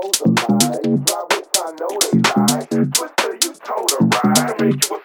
told a lie. Why I know they lie? Twister, you told a lie.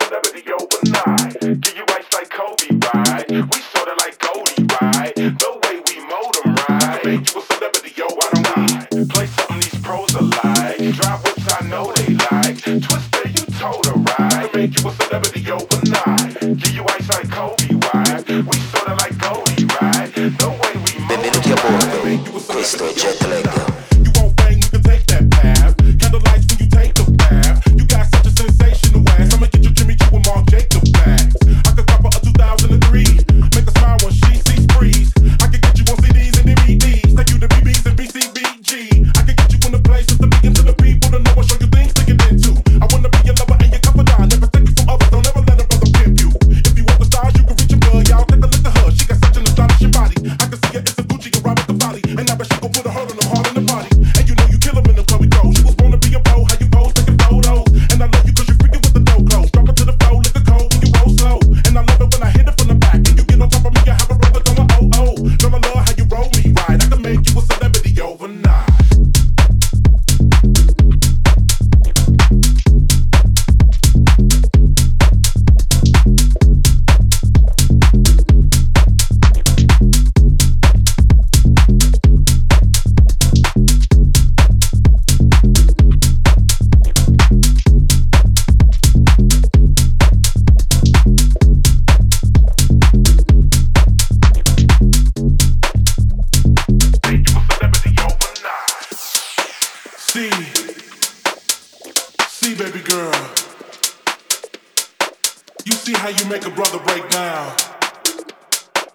see how you make a brother break down.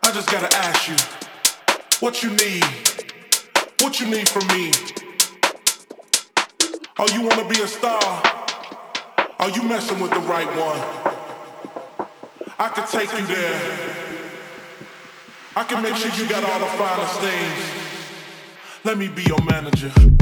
I just gotta ask you, what you need? What you need from me? Oh, you wanna be a star? Are you messing with the right one? I could take you there. I can make sure you got all the finest things. Let me be your manager.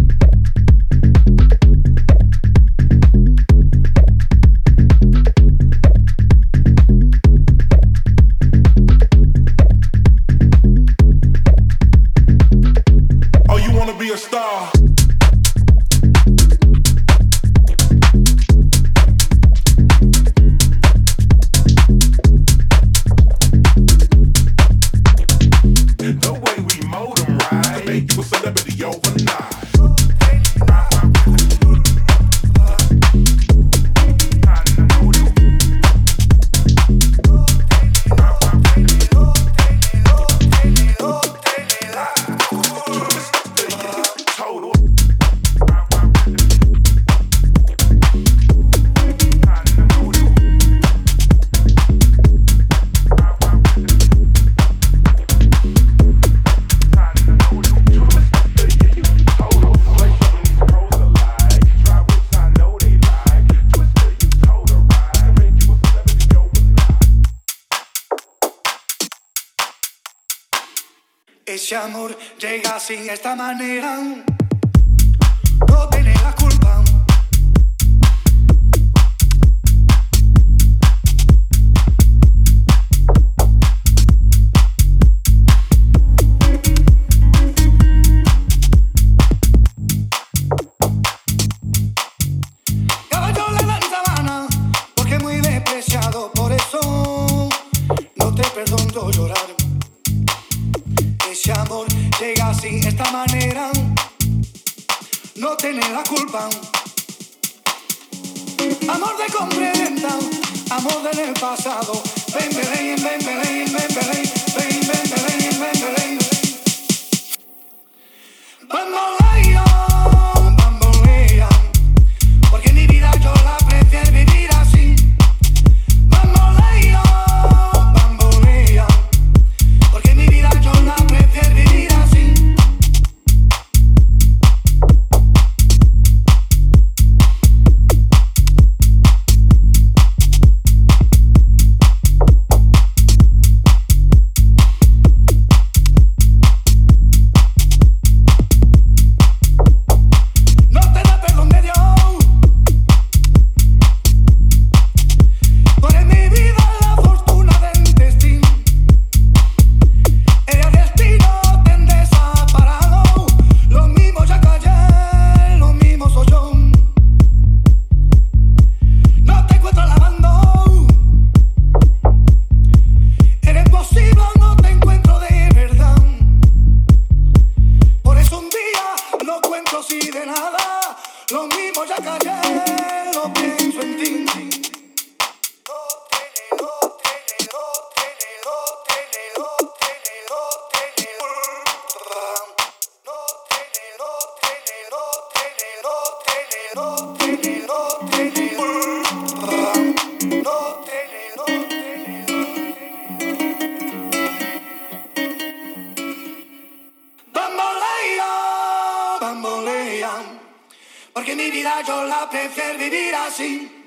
Porque mi vida yo la prefiero vivir así.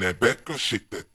looking at go shake that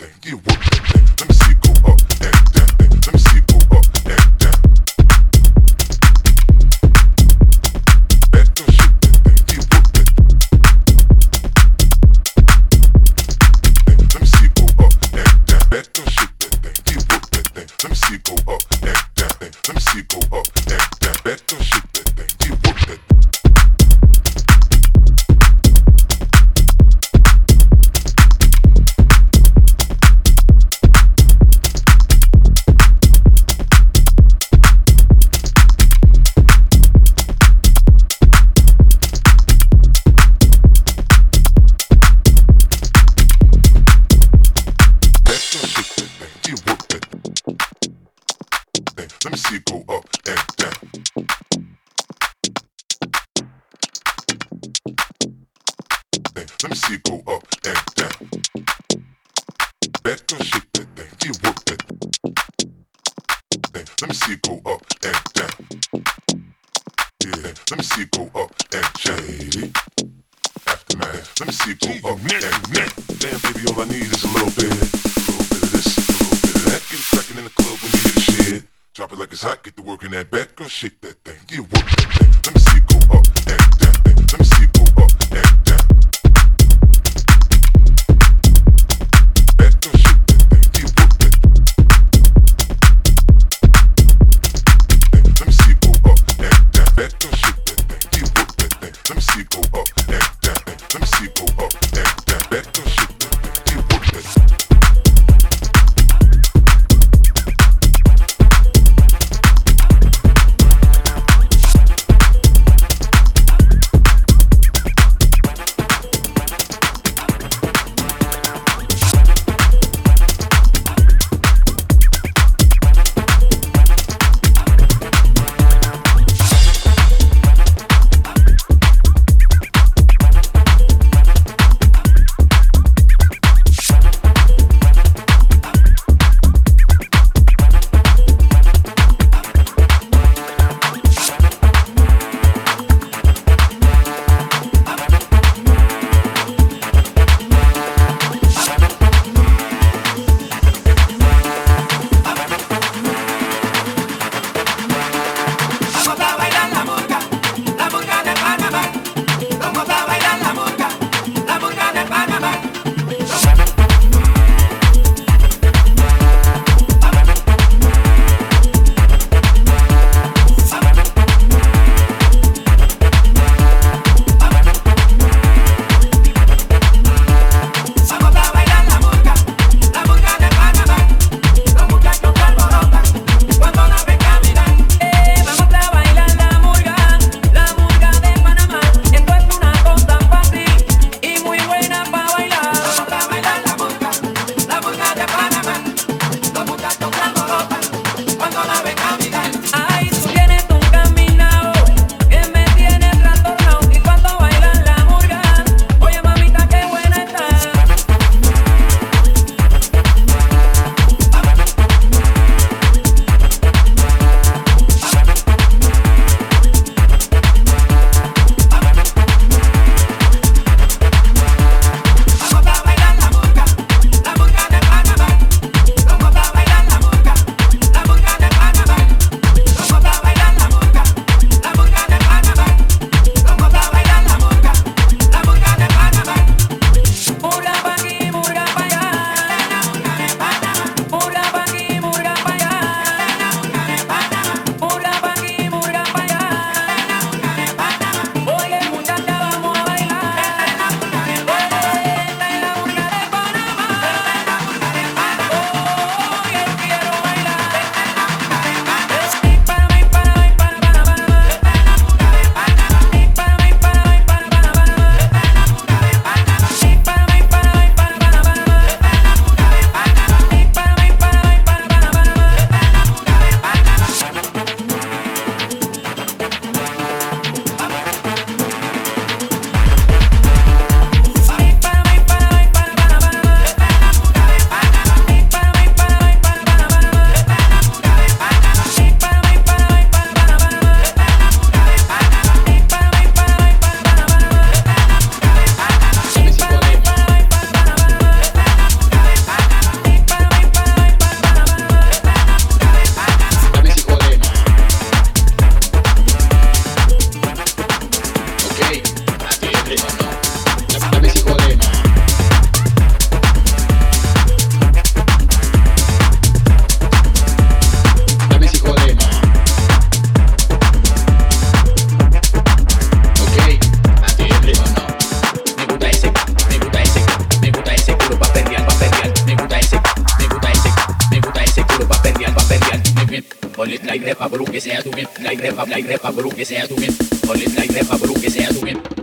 Pablo que sea tu bien, like de Pablo, like de Pablo que sea tu bien, o like de Pablo que sea tu bien.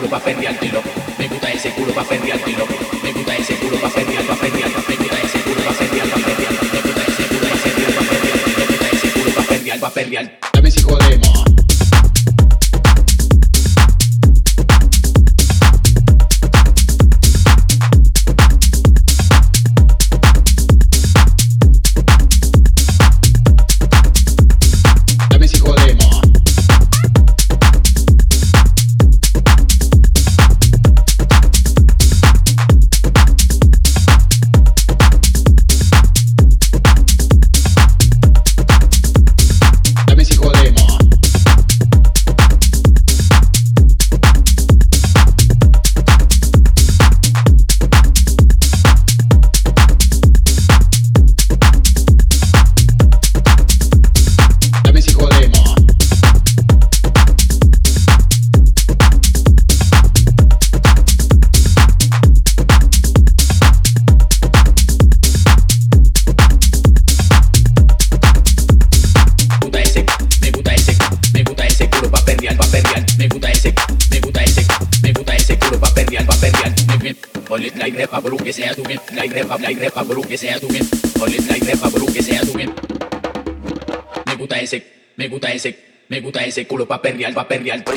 lupa ini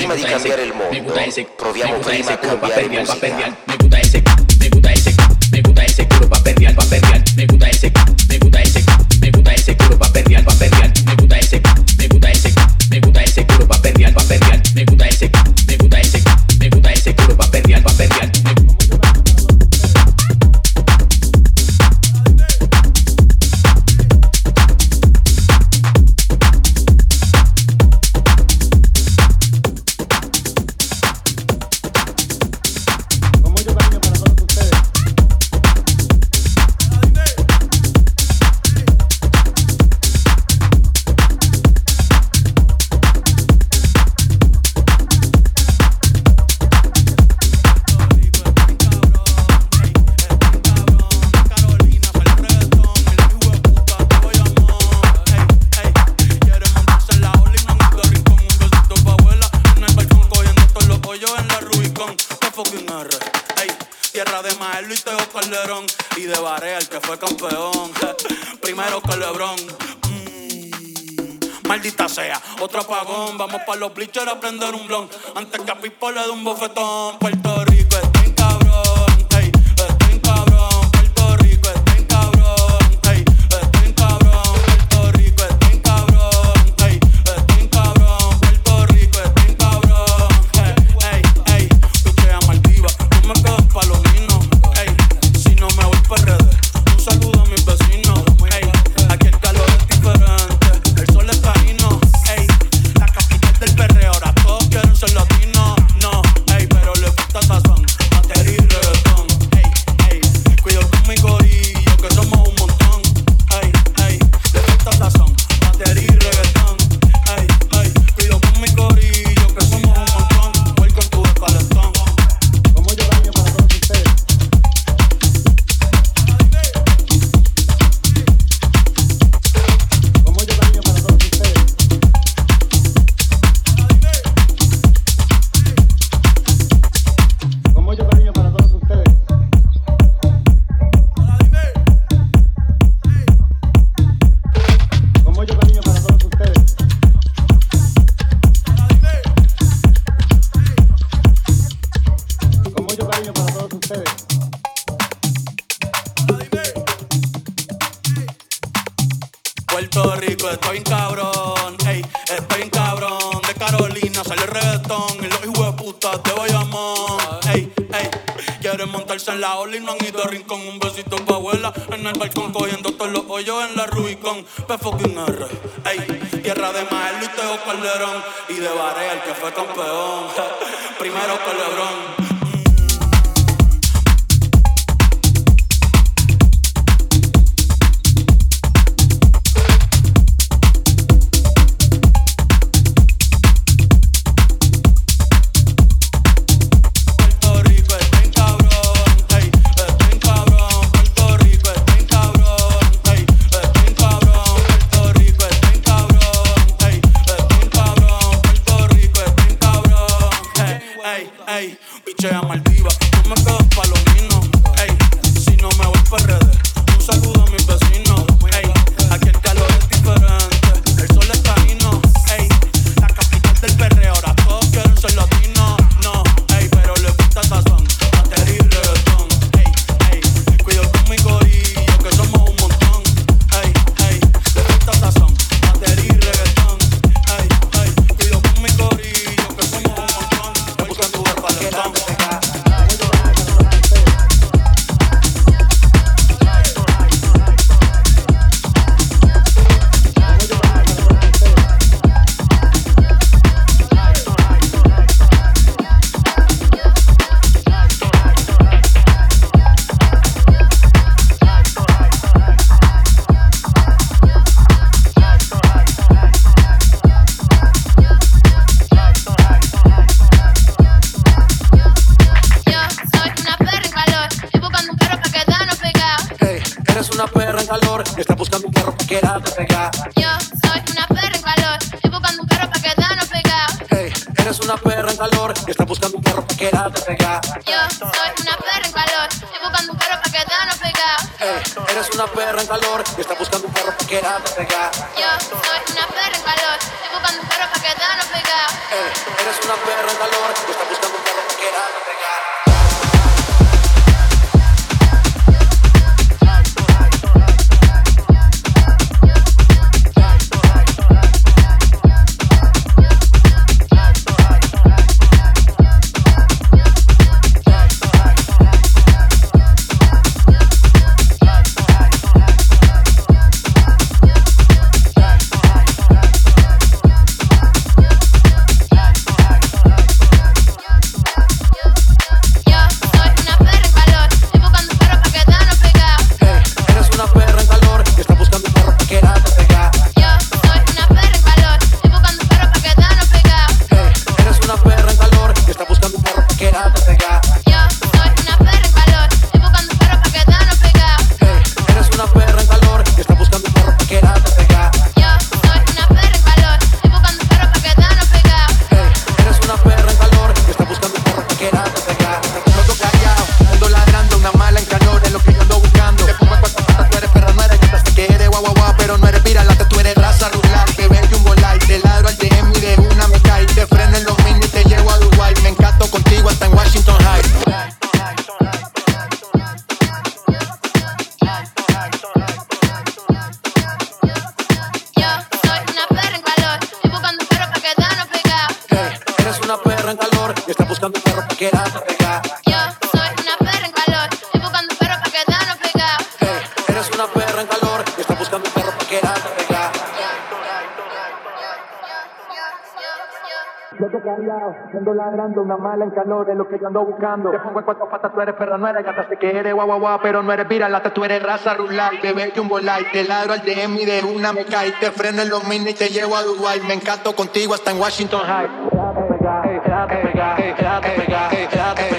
prima di cambiare il mondo, proviamo prima a cambiare. maldita sea. Otro apagón, vamos para los bleachers a prender un blon. Antes que a Pipo le dé un bofetón, Puerto Puerto Rico estoy en cabrón, ey, estoy en cabrón. De Carolina sale el reggaetón y los hijos de puta te voy a amar, ey, ey. Quieren montarse en la ola y no han ido a rincón. Un besito pa' abuela en el balcón, cogiendo todos los hoyos en la Rubicon. P fucking R, ey. Tierra de Mael y Calderón y de Barea, el que fue campeón. Primero Calderón. I got. agarrando una mala en calor, es lo que yo ando buscando. Te pongo en cuatro patas, tú eres perra, no eres gata, sé que eres guau guau pero no eres viralata, tú eres raza rural, bebé que un volay, te ladro al DM y de una me cae, te freno en los mini y te llevo a Dubai, me encanto contigo hasta en Washington High. Quédate pegada, quédate quédate quédate pegada.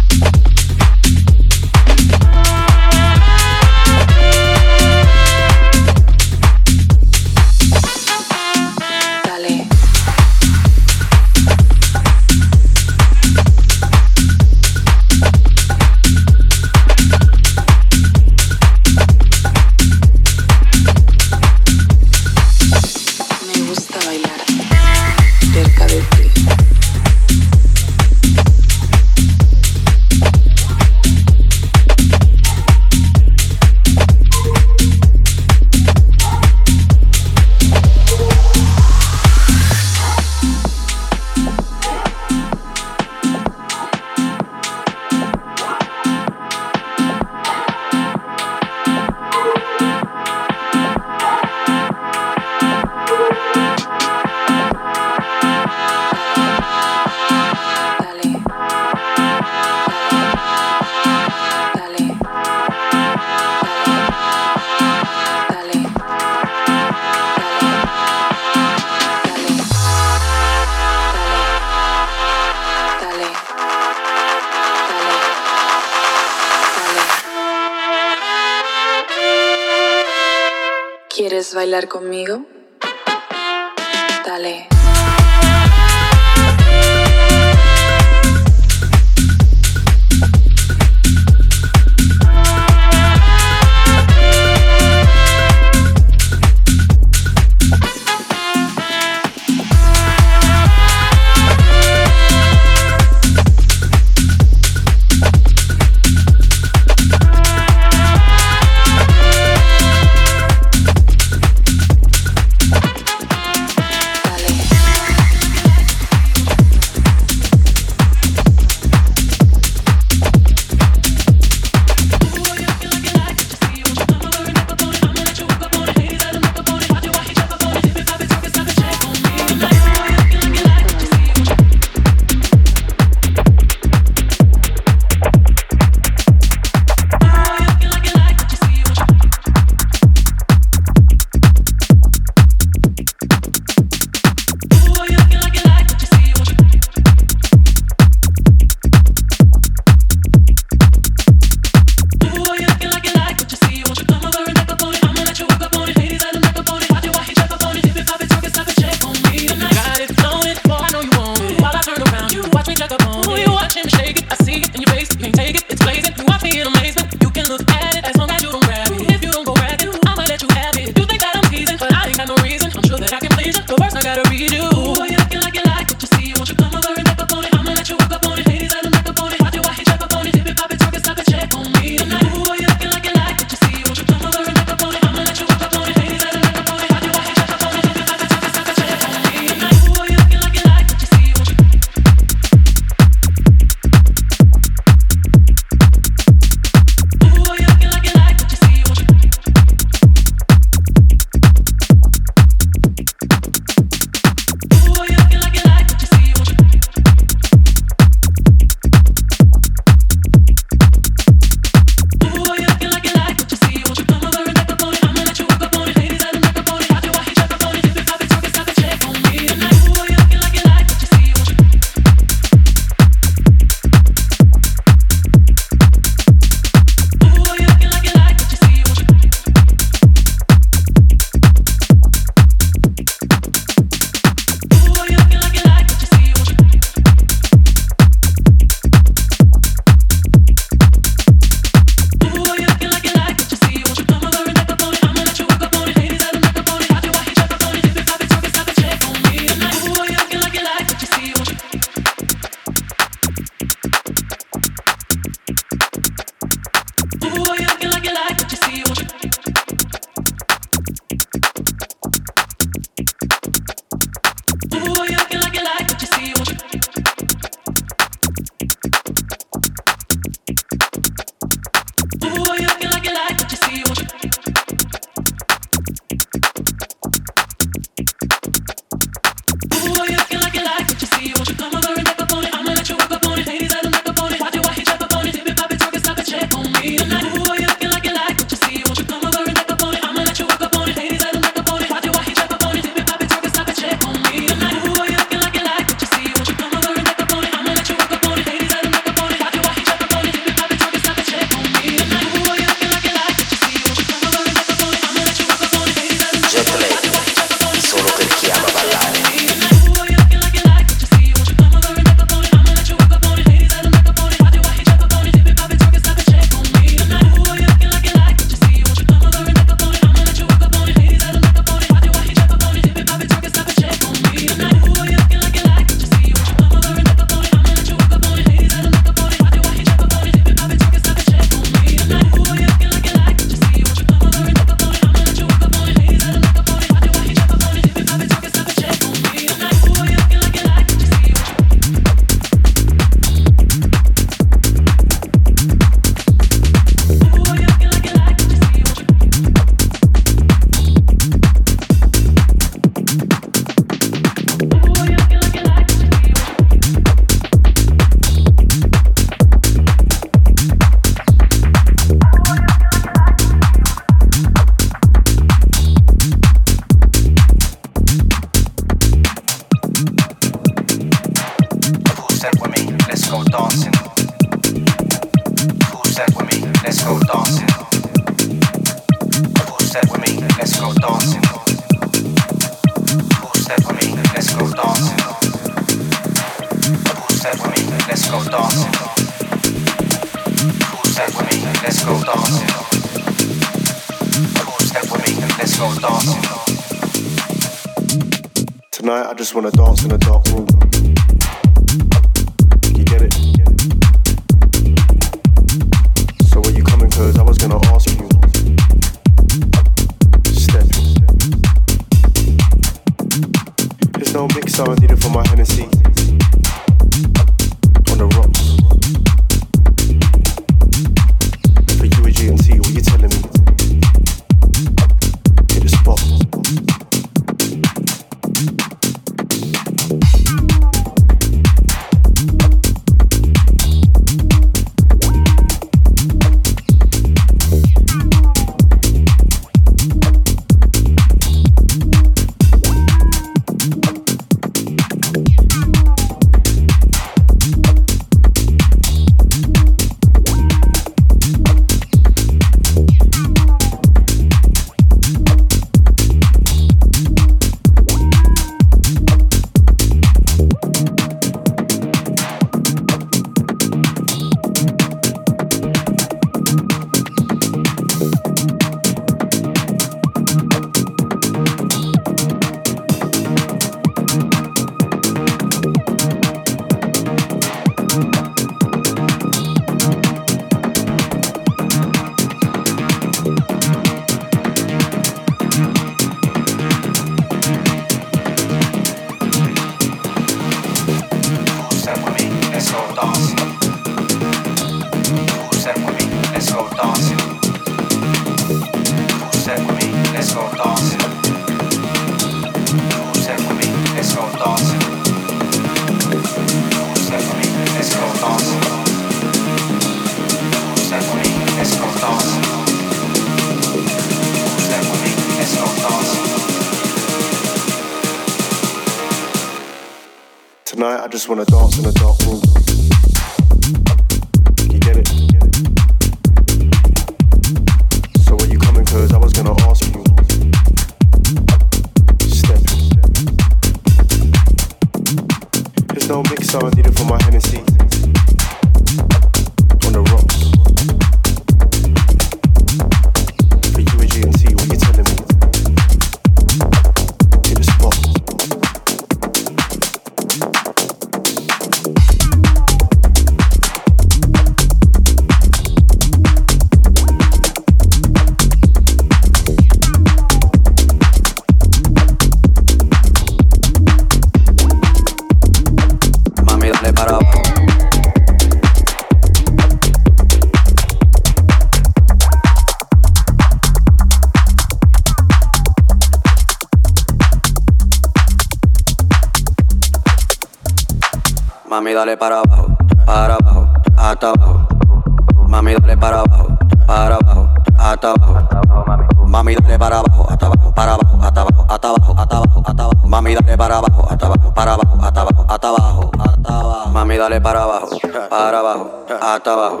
Hasta abajo.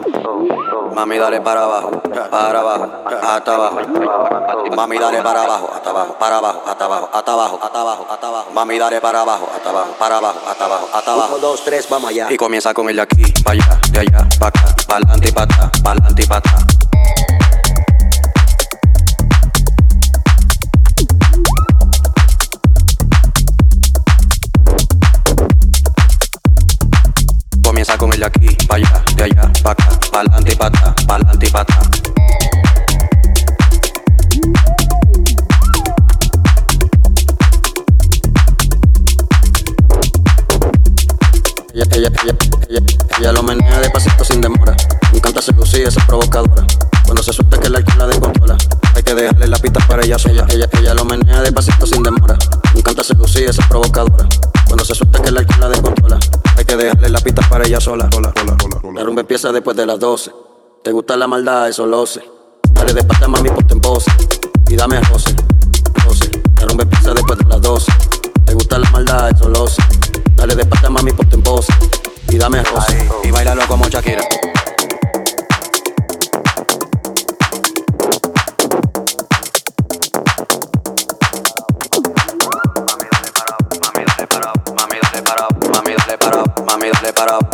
Mami, dale para abajo, para abajo, hasta abajo. Mami, dale para abajo, hasta abajo, para abajo, hasta abajo, hasta abajo, hasta abajo, hasta abajo. Mami, dale para abajo, hasta abajo, para abajo, hasta abajo, hasta abajo. Uno, dos, tres, vamos allá. Y comienza con el de aquí, pa' allá, de allá, pa' acá, pa'lante y pa' atrás, pa'lante y pa' atrás. Acá, pa'lante y pa' atrás, pa'lante y pa' atrás. Ella, ella, ella, ella, ella lo menea despacito sin demora. Me encanta seducir, esa es provocadora. Cuando se suelta que el alcohol la descontrola. Hay que dejarle la pista para ella sola. Ella, ella lo menea despacito sin demora. Me encanta seducir, esa es provocadora. Cuando se suelta que el alcohol la descontrola. Hay que dejarle la pista para ella sola. sola, sola, sola. La rumba empieza después de las 12. Te gusta la maldad, eso lo sé. Dale de pata, mami, ponte en pose. Y dame a José, José. La rumba empieza después de las 12. Te gusta la maldad, eso lo sé. Dale de pata, mami, ponte en pose. Y dame me rosa y bailalo como Shakira.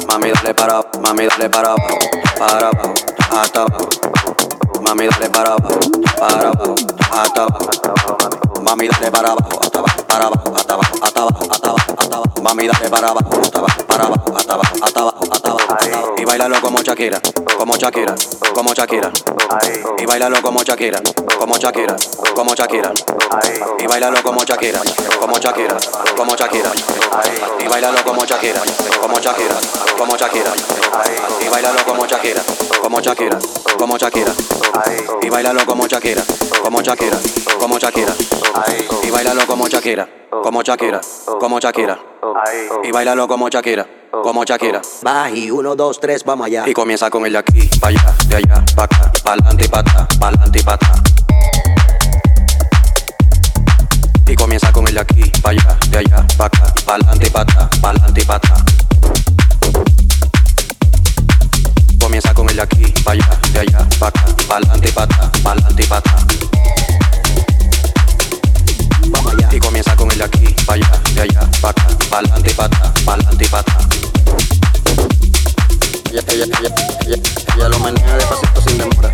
Mami, dale para, mami, dale para, para hasta. Mami, dale para para hasta. Mami, dale para abajo, hasta abajo, para abajo, hasta abajo, hasta abajo, hasta abajo. Mami, dale para abajo, hasta para abajo, hasta abajo, hasta abajo, hasta. Y bailalo como Shakira, como Shakira, como Shakira. Y bailalo como Shakira, como Shakira, como Shakira. Y bailalo como Shakira, como Shakira, como Shakira. Y bailalo como Shakira, como Shakira, como Shakira. Y bailalo como Shakira, como Shakira, como Shakira. Y bailalo como Shakira, como Shakira, como Shakira. Y bailalo como Shakira, como Shakira, como Shakira. Y bailalo como Shakira, como Shakira. Va y uno, dos, tres, vamos allá. Y comienza con el de aquí, pa' allá, de allá, pa' acá, pa'lante y pa' atrás, pa'lante y pa' atrás. Y comienza con el de aquí, pa' allá, de allá, pa' acá, pa'lante y pa' atrás, pa'lante y pa' atrás. Comienza con el de aquí, pa' allá, de allá, pa' acá, pa'lante y pa' atrás, pa'lante y pa' atrás. Y comienza con el aquí, pa' allá, de allá, acá, pa' lo menea despacito sin demora.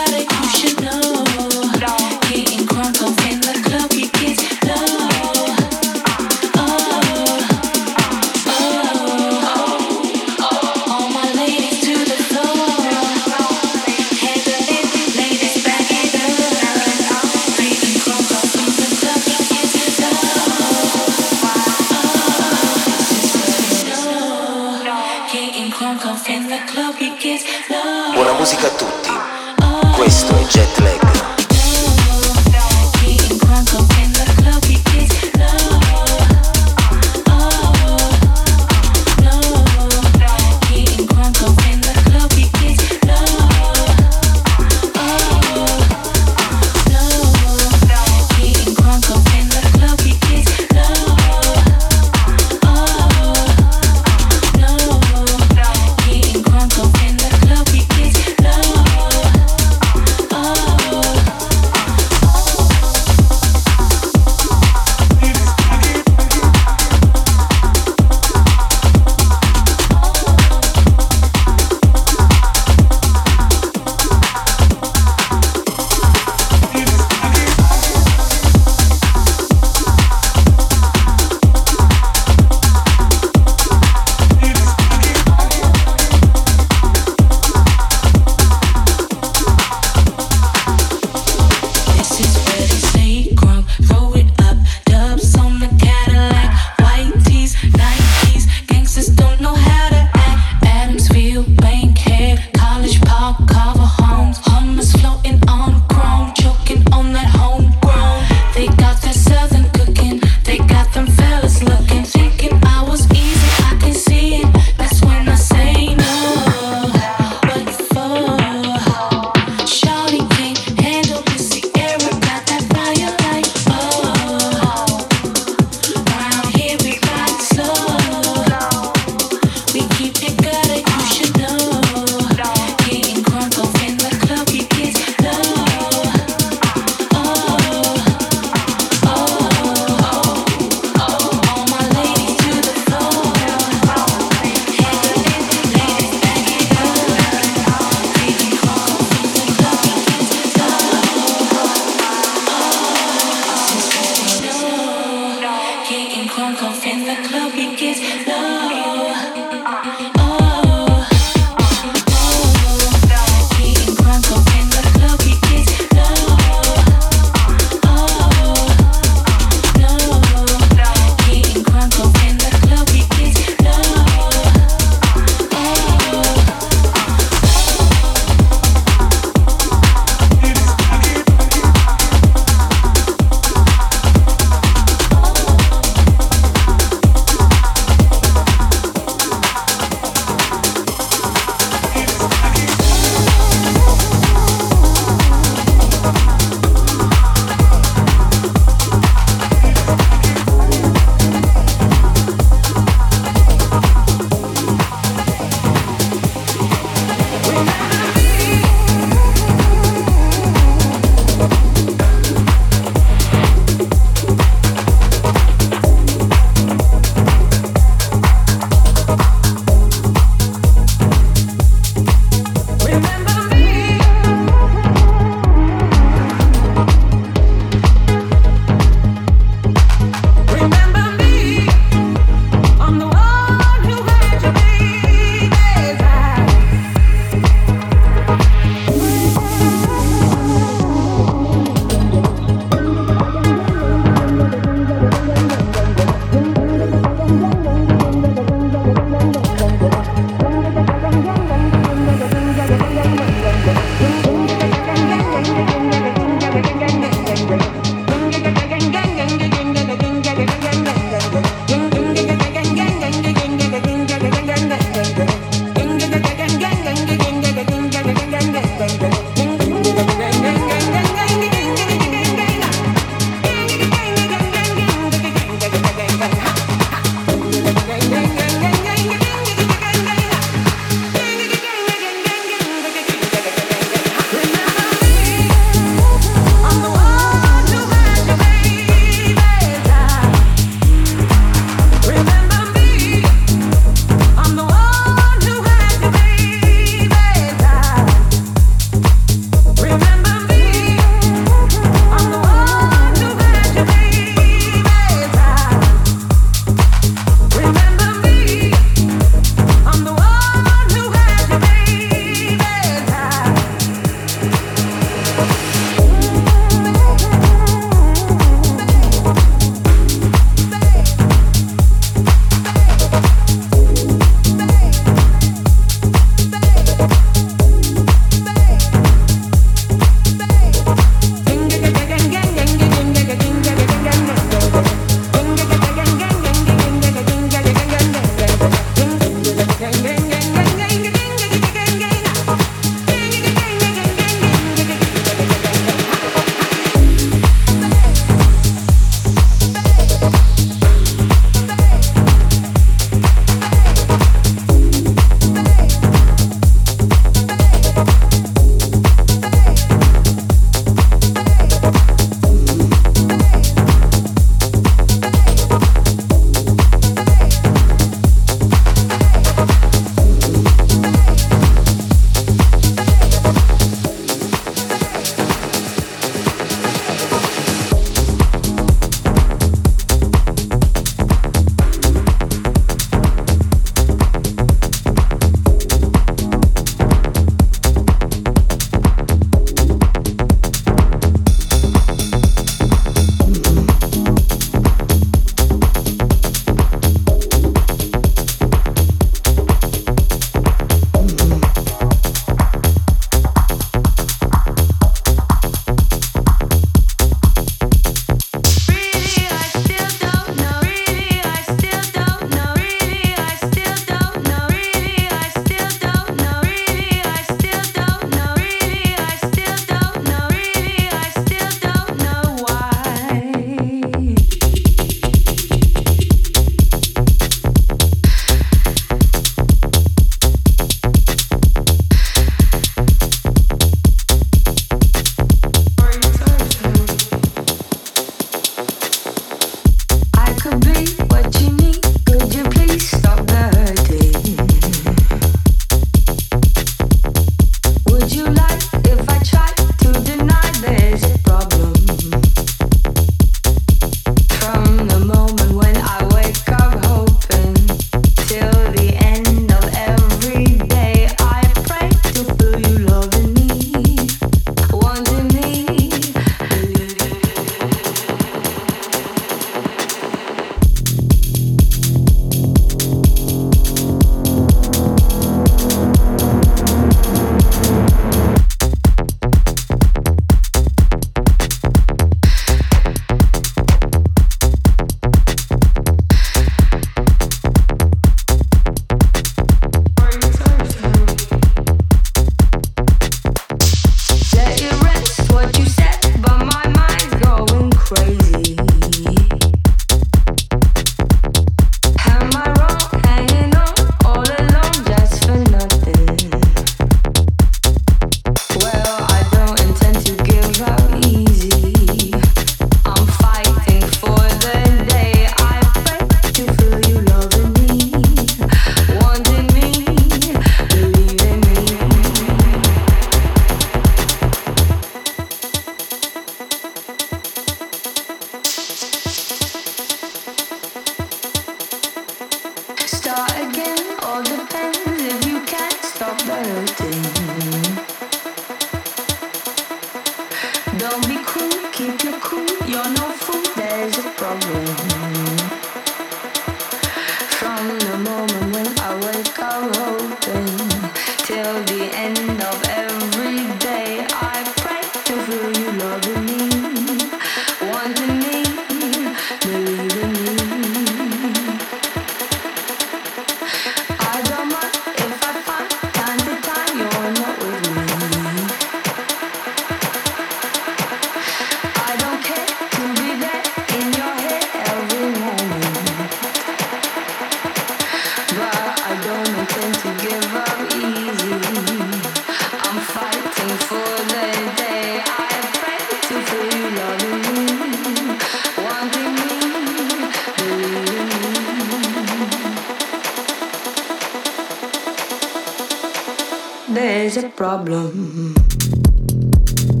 うん